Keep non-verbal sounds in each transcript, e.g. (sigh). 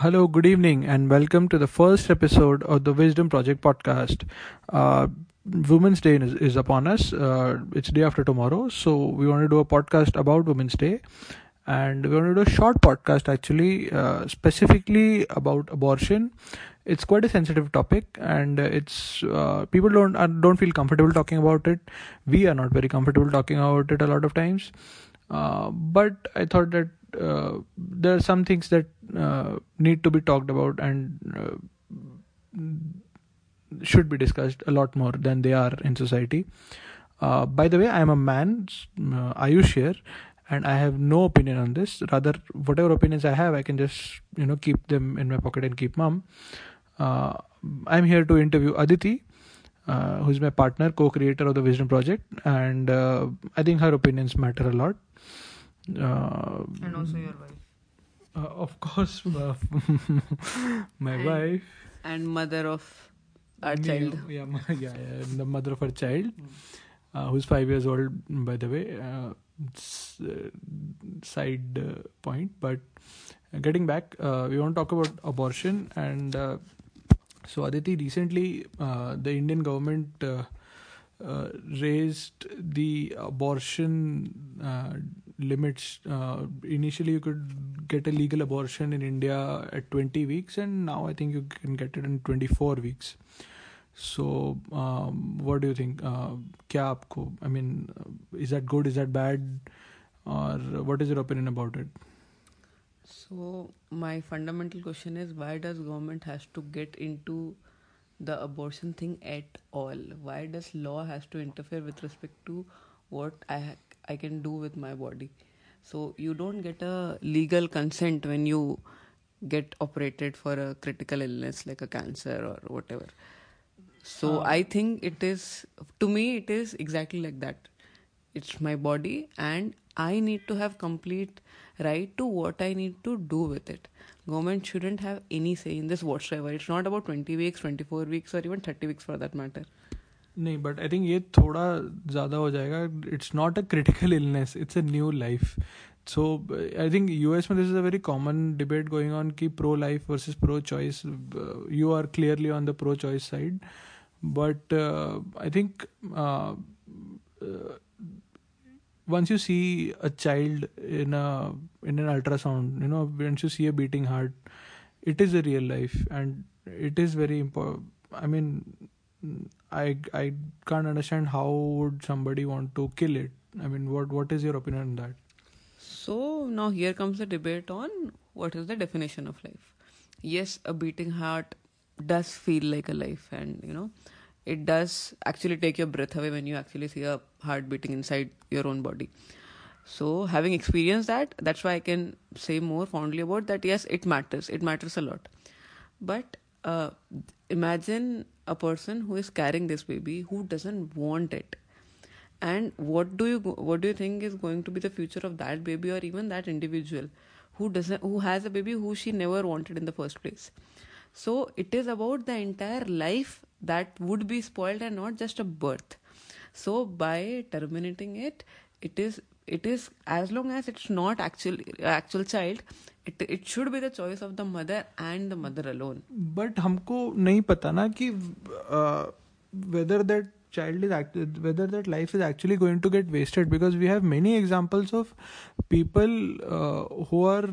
Hello, good evening, and welcome to the first episode of the Wisdom Project podcast. Uh, Women's Day is, is upon us. Uh, it's day after tomorrow, so we want to do a podcast about Women's Day, and we want to do a short podcast actually, uh, specifically about abortion. It's quite a sensitive topic, and it's uh, people don't uh, don't feel comfortable talking about it. We are not very comfortable talking about it a lot of times, uh, but I thought that uh, there are some things that uh, need to be talked about and uh, should be discussed a lot more than they are in society. Uh, by the way, I am a man, uh, Ayush here, and I have no opinion on this. Rather, whatever opinions I have, I can just you know keep them in my pocket and keep mum. Uh, I'm here to interview Aditi. Uh, who's my partner, co-creator of the Wisdom Project, and uh, I think her opinions matter a lot. Uh, and also your wife uh, of course, (laughs) uh, my And- wife. and mother of our me, child Yeah, my, yeah, yeah, the mother of her child, uh, who's five years old, by the way. Uh, uh, side uh, point, but uh, getting back, uh, we want to talk about abortion. And uh, so, Aditi, recently, uh, the Indian government. Uh, uh, raised the abortion uh, limits. Uh, initially, you could get a legal abortion in India at 20 weeks, and now I think you can get it in 24 weeks. So, um, what do you think? Uh, kya aapko, I mean, uh, is that good? Is that bad? Or what is your opinion about it? So, my fundamental question is why does government has to get into the abortion thing at all? Why does law has to interfere with respect to what I i can do with my body. So you don't get a legal consent when you get operated for a critical illness like a cancer or whatever. So Um, i think it is to me it is exactly like that. It's my body and i need to have complete right to what i need to do with it. Government shouldn't have any say in this whatsoever. It's not about 20 weeks 24 weeks or even 30 weeks for that matter नहीं but I think ये थोड़ा ज़्यादा हो जाएगा it's not a critical illness it's a new life so I think US में this is a very common debate going on की pro life versus pro choice you are clearly on the pro choice side but I think once you see a child in a in an ultrasound you know once you see a beating heart it is a real life and it is very important i mean i i can't understand how would somebody want to kill it i mean what what is your opinion on that So now here comes the debate on what is the definition of life. Yes, a beating heart does feel like a life, and you know, it does actually take your breath away when you actually see a heart beating inside your own body. So, having experienced that, that's why I can say more fondly about that. Yes, it matters. It matters a lot. But uh, imagine a person who is carrying this baby who doesn't want it. And what do you what do you think is going to be the future of that baby or even that individual who doesn't who has a baby who she never wanted in the first place? So it is about the entire life that would be spoiled and not just a birth. So by terminating it it is it is as long as it's not actual actual child it it should be the choice of the mother and the mother alone but हमको नहीं पता ना कि uh, whether that child is act- whether that life is actually going to get wasted because we have many examples of people uh, who are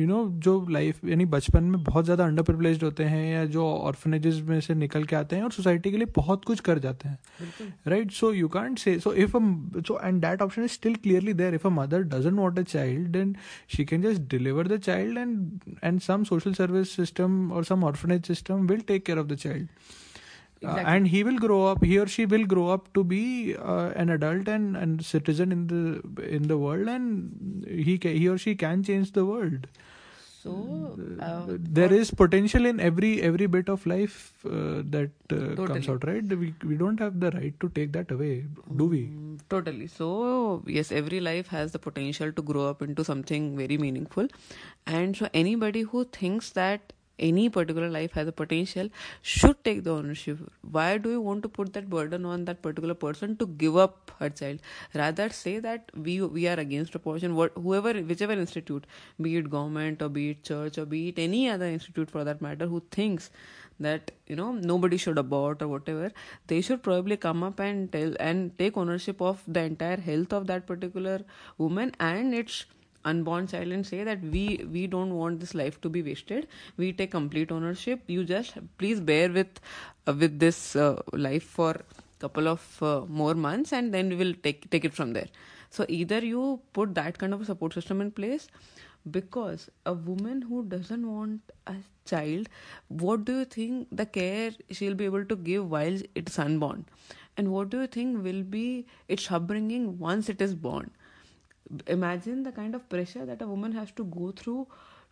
you know जो life यानी बचपन में बहुत ज़्यादा अंडर प्रिविलेज होते हैं या जो ऑर्फनेजेस में से निकल के आते हैं और सोसाइटी के लिए बहुत कुछ कर जाते हैं right so you can't say so if a so and that option is still clearly there if a mother doesn't want a child then she can just deliver the child and and some social service system or some orphanage system will take care of the child Uh, Exactly. and he will grow up he or she will grow up to be uh, an adult and and citizen in the in the world and he ca- he or she can change the world so uh, there is potential in every every bit of life uh, that uh, comes out right we we don't have the right to take that away do we Mm, Totally. So, yes, every life has the potential to grow up into something very meaningful. And so, anybody who thinks that any particular life has a potential should take the ownership. Why do you want to put that burden on that particular person to give up her child? Rather say that we we are against abortion whoever whichever institute be it government or be it church or be it any other institute for that matter who thinks that you know nobody should abort or whatever they should probably come up and tell and take ownership of the entire health of that particular woman and its unborn child and say that we we don't want this life to be wasted. We take complete ownership. You just please bear with uh, with this uh, life for couple of uh, more months and then we will take take it from there. So either you put that kind of a support system in place because a woman who doesn't want a child what do you think the care she'll be able to give while it's unborn? And what do you think will be its upbringing once it is born imagine the kind of pressure that a woman has to go through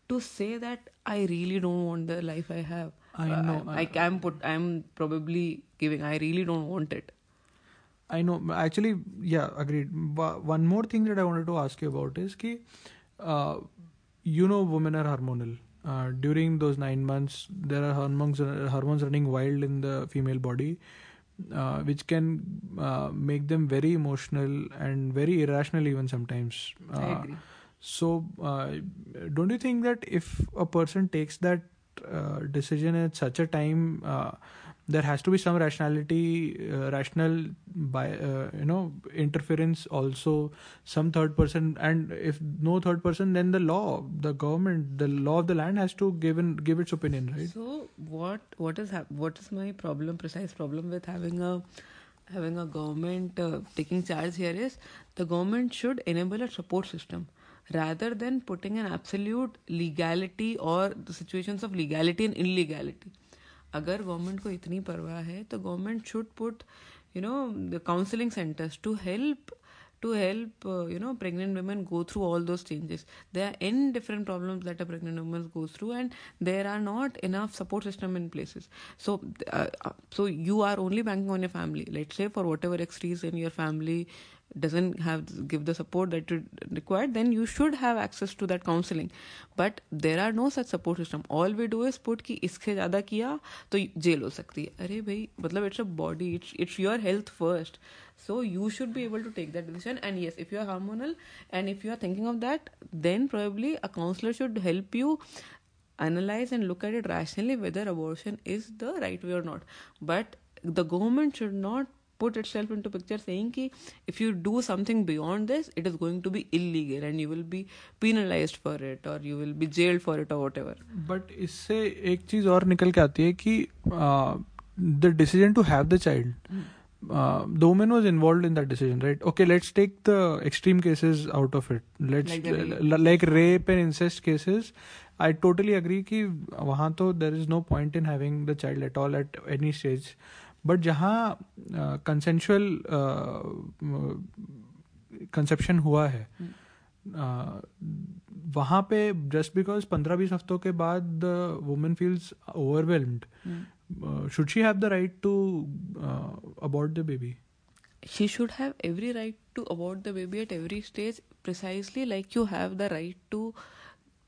to say that I really don't want the life I have. I uh, know. I, I am put. I'm probably giving. I really don't want it. I know. Actually, yeah, agreed. One more thing that I wanted to ask you about is ki, uh, you know, women are hormonal. Uh, during those nine months, there are hormones hormones running wild in the female body uh, which can uh, make them very emotional and very irrational even sometimes. Uh. So, uh, don't you think that if a person takes that uh, decision at such a time, uh, there has to be some rationality uh, rational by uh, you know interference also some third person and if no third person then the law the government the law of the land has to give in, give its opinion right? So what what is hap- what is my problem precise problem with having a having a government uh, taking charge here is the government should enable a support system rather than putting an absolute legality or the situations of legality and illegality अगर government को इतनी परवाह है तो government should put you know the counselling centres to help to help you know pregnant women go through all those changes they are an different problem that a pregnant woman go through and there are not enough support system in places so so you are only banking on a family let say for whatever extremes in your family doesn't have give the support that you require then you should have access to that counseling but there are no such support system all we do is put कि इसके ज़्यादा किया तो jail हो सकती है अरे भाई मतलब it's a body it's it's your health first so you should be able to take that decision and yes if you are hormonal and if you are thinking of that then probably a counselor should help you analyze and look at it rationally whether abortion is the right way or not but the government should not put itself into picture saying ki if you do something beyond this it is going to be illegal and you will be penalized for it or you will be jailed for it or whatever but इससे एक चीज और निकल के आती है कि the decision to have the child uh, the woman was involved in that decision right okay let's take the extreme cases out of it let's like, uh, like rape and incest cases i totally agree कि वहाँ तो there is no point in having the child at all at any stage But जहाँ consensual conception हुआ है uh, वहाँ पे just because पंद्रह बीस हफ्तों के बाद the women feels overwhelmed should she have the right to abort the baby she should have every right to abort the baby at every stage precisely like you have the right to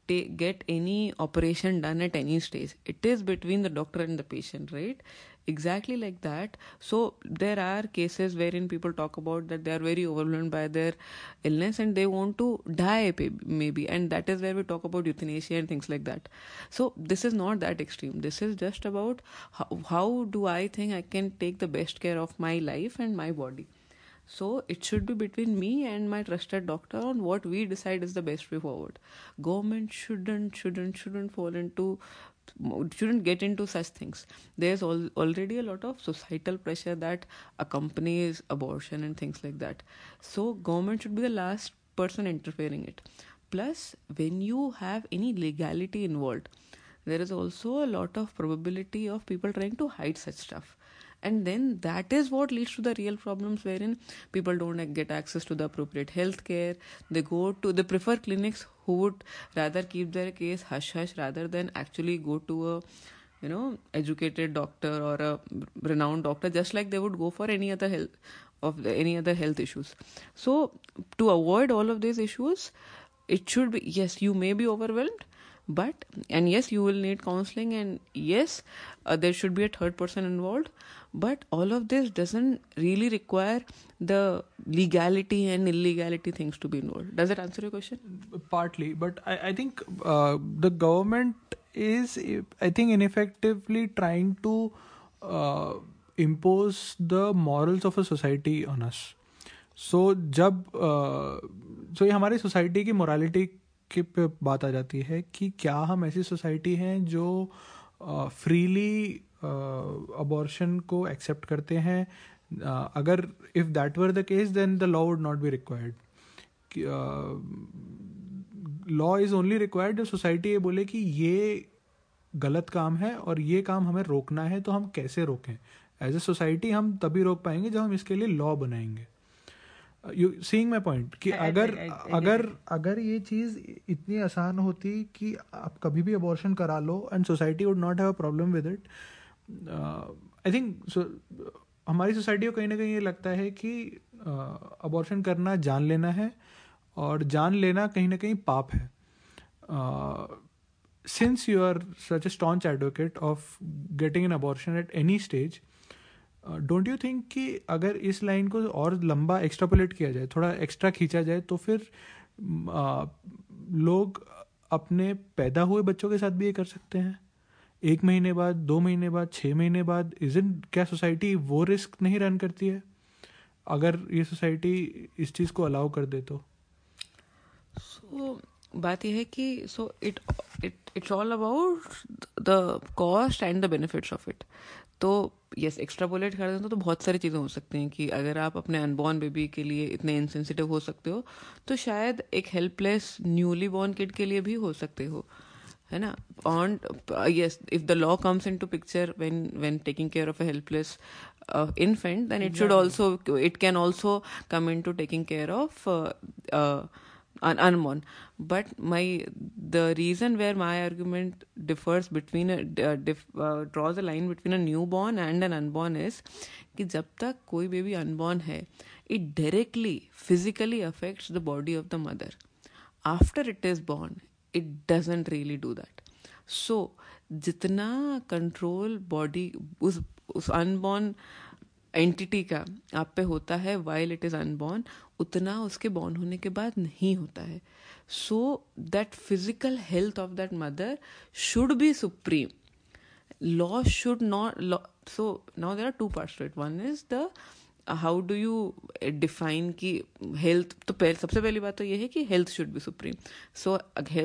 get any operation done at any stage it is between the doctor and the patient right exactly like that. So there are cases wherein people talk about that they are very overwhelmed by their illness and they want to die maybe. And that is where we talk about euthanasia and things like that. So this is not that extreme. This is just about how, how do i think i can take the best care of my life and my body. So it should be between me and my trusted doctor on what we decide is the best way forward. Government shouldn't shouldn't shouldn't fall into shouldn't get into such things. There's al- already a lot of societal pressure that accompanies abortion and things like that. So government should be the last person interfering it. Plus when you have any legality involved there is also a lot of probability of people trying to hide such stuff and then that is what leads to the real problems wherein people don't get access to the appropriate health care they go to they prefer clinics who would rather keep their case hush hush rather than actually go to a you know educated doctor or a renowned doctor just like they would go for any other health of any other health issues. So to avoid all of these issues it should be yes you may be overwhelmed but and yes you will need counseling and yes uh, there should be a third person involved but all of this doesn't really require the legality and illegality things to be involved does that answer your question partly but i, I think uh, the government is i think ineffectively trying to uh, impose the morals of a society on us so so, जब सो uh, ये हमारी society की morality के बात आ जाती है कि क्या हम ऐसी सोसाइटी हैं जो फ्रीली अबॉर्शन को एक्सेप्ट करते हैं? अगर if that were the case then the law would not be required law is only required society ये बोले कि ये गलत काम है और ये काम हमें रोकना है तो हम कैसे रोकें? एज ए सोसाइटी हम तभी रोक पाएँगे जब हम इसके लिए लॉ बनाएँगे। यू सीइंग माई पॉइंट कि अगर अगर अगर ये चीज़ इतनी आसान होती कि आप कभी भी अबॉर्शन करा लो and society would not have a problem with it I think हमारी सोसाइटी को कहीं ना कहीं ये लगता है कि अबॉर्शन uh, करना जान लेना है और जान लेना कहीं ना कहीं पाप है। Since you are such a staunch advocate of getting an abortion at any stage don't you think कि अगर इस लाइन को और लंबा एक्स्ट्रापोलेट किया जाए थोड़ा एक्स्ट्रा खींचा जाए तो फिर uh, लोग अपने पैदा हुए बच्चों के साथ भी ये कर सकते हैं? एक महीने बाद दो महीने बाद छः महीने बाद इज़ क्या सोसाइटी वो रिस्क नहीं रन करती है? अगर ये सोसाइटी इस चीज़ को अलाउ कर दे तो। सो so, बात यह है कि so it it it's all about the cost and the benefits of it तो यस एक्स्ट्रापोलेट कर दें तो, तो बहुत सारी चीज़ें हो सकती हैं कि अगर आप अपने अनबॉर्न बेबी के लिए इतने इंसेंसिटिव हो सकते हो तो शायद एक हेल्पलेस न्यूली बॉर्न किड के लिए भी हो सकते हो है ना? On yes if the law comes into picture when when taking care of a helpless infant then it also it can also come into taking care of uh, uh, un- unborn but my the reason where my argument differs between a uh, dif, uh, draws a line between a newborn and an unborn is कि जब तक कोई baby unborn है it directly physically affects the body of the mother after it is born it doesn't really do that so जितना control body उस उस unborn Entity का आप पे होता है वाइल इट इज़ अनबॉर्न उतना उसके बॉर्न होने के बाद नहीं होता है। So that physical health of that mother should be supreme law should not so now there are two parts to it one is the how do you define कि health तो पहले, सबसे पहली बात तो ये है कि health should be supreme so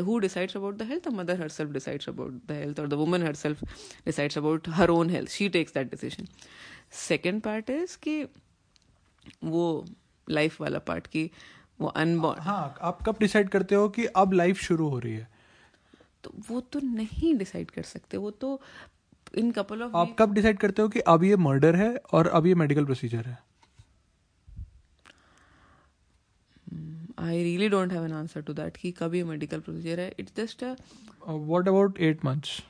who decides about the health mother herself decides about the health और the woman herself decides about her own health she takes that decision second part is कि वो life वाला part की वो unborn हाँ आप कब decide करते हो कि अब लाइफ शुरू हो रही है? तो वो तो नहीं डिसाइड कर सकते वो तो इन कपल ऑफ़ आप कब डिसाइड करते हो कि अब ये मर्डर है और अब ये मेडिकल प्रोसीजर है? I really don't have an answer to that कि कब ये मेडिकल प्रोसीजर है. It's just what about eight months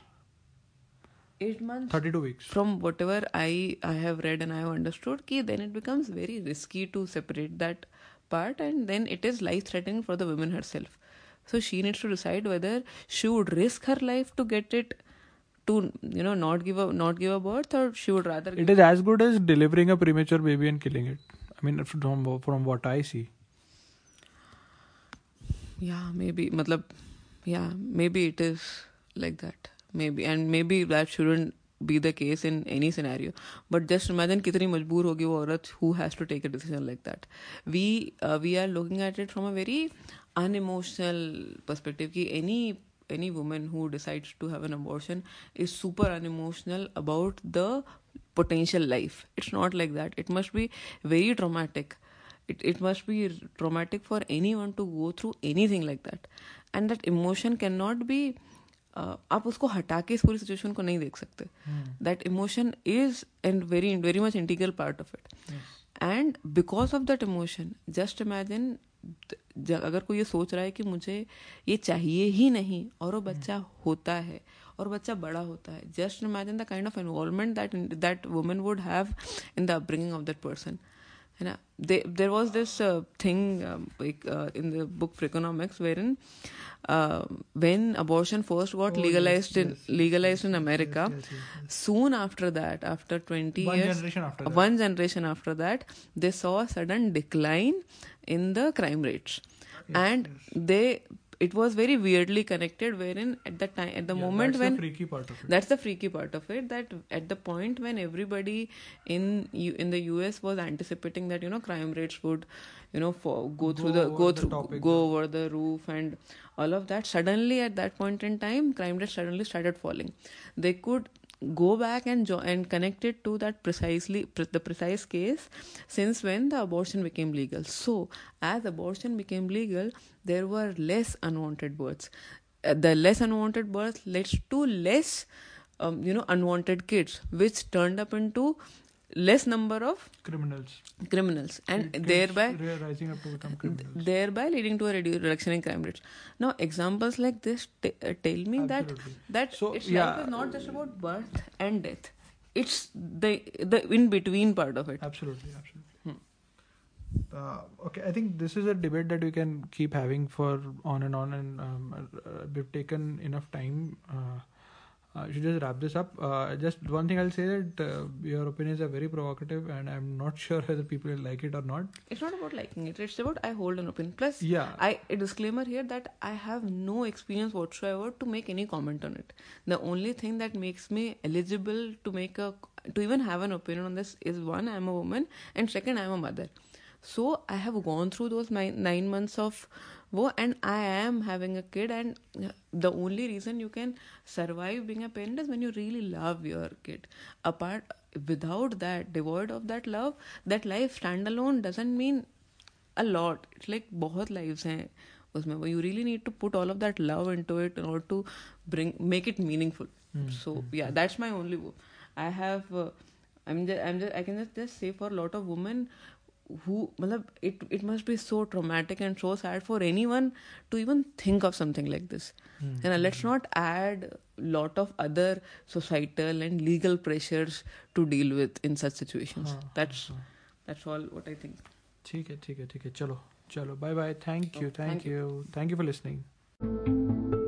eight months 32 weeks. from whatever i i have read and i have understood ki then it becomes very risky to separate that part and then it is life threatening for the woman herself. So she needs to decide whether she would risk her life to get it to you know not give a not give a birth or she would rather it is as good as delivering a premature baby and killing it. I mean from from what i see. Yeah maybe matlab yeah maybe it is like that maybe and maybe that shouldn't be the case in any scenario. But just imagine kitni majboor hogi wo aurat who has to take a decision like that. We uh, we are looking at it from a very unemotional perspective ki any any woman who decides to have an abortion is super unemotional about the potential life. It's not like that. It must be very traumatic. It, it must be traumatic for anyone to go through anything like that. And that emotion cannot be आप उसको हटा के इस पूरी situation को नहीं देख सकते। That emotion is and very very much integral part of it and because of that emotion just imagine अगर कोई ये सोच रहा है कि मुझे ये चाहिए ही नहीं और वो बच्चा होता है और बच्चा बड़ा होता है just imagine the kind of involvement that that women would have in the upbringing of that person And uh, they, there was this uh, thing um, like uh, in the book Freakonomics wherein uh, when abortion first got Oh, legalized yes, in yes, yes, legalized in America, yes, yes, yes. soon after that, after 20 One years, generation after that. one generation after that, they saw a sudden decline in the crime rates, and they it was very weirdly connected. Wherein at the time, at the Yeah, moment that's when the freaky part of it. that's the freaky part of it. That at the point when everybody in U- in the US was anticipating that you know crime rates would, you know, for, go through Go the over go the through topic, go over the roof and all of that. Suddenly at that point in time, crime rates suddenly started falling. They could go back and jo- and connect it to that precisely pre- the precise case since when the abortion became legal. So as abortion became legal there were less unwanted births. Uh, the less unwanted births led to less um, you know unwanted kids which turned up into less number of criminals. criminals and thereby rising up to become criminals. thereby leading to a redu- reduction in crime rates now examples like this t- uh, tell me that Absolutely. that So, it's yeah. life is not just about birth and death it's the the in between part of it Absolutely, absolutely. Hmm. Uh, okay, I think this is a debate that we can keep having for on and on, and um, uh, we've taken enough time. Uh, I should just wrap this up. Uh, just one thing I'll say that uh, your opinions are very provocative, and I'm not (laughs) sure whether people will like it or not. it's not about liking it it's about i hold an opinion plus Yeah, I a disclaimer here that I have no experience whatsoever to make any comment on it. The only thing that makes me eligible to make a to even have an opinion on this is one, I'm a woman, and second, I'm a mother So I have gone through those nine, nine months of war, and I am having a kid, and the only reason you can survive being a parent is when you really love your kid. Apart without that, devoid of that love, that life standalone doesn't mean a lot it's like बहुत lives हैं उसमें you really need to put all of that love into it in order to bring make it meaningful Hmm, so hmm, yeah that's my only wo- I have uh, I'm just, I'm just I can just, just say for a lot of women who matlab, it it must be so traumatic and so sad for anyone to even think of something like this mm-hmm. and uh, let's hmm. not add lot of other societal and legal pressures to deal with in such situations हाँ, that's हाँ, हाँ. that's all what I think ठीक है ठीक है ठीक है चलो चलो bye bye thank you Oh, thank thank you. You thank you for listening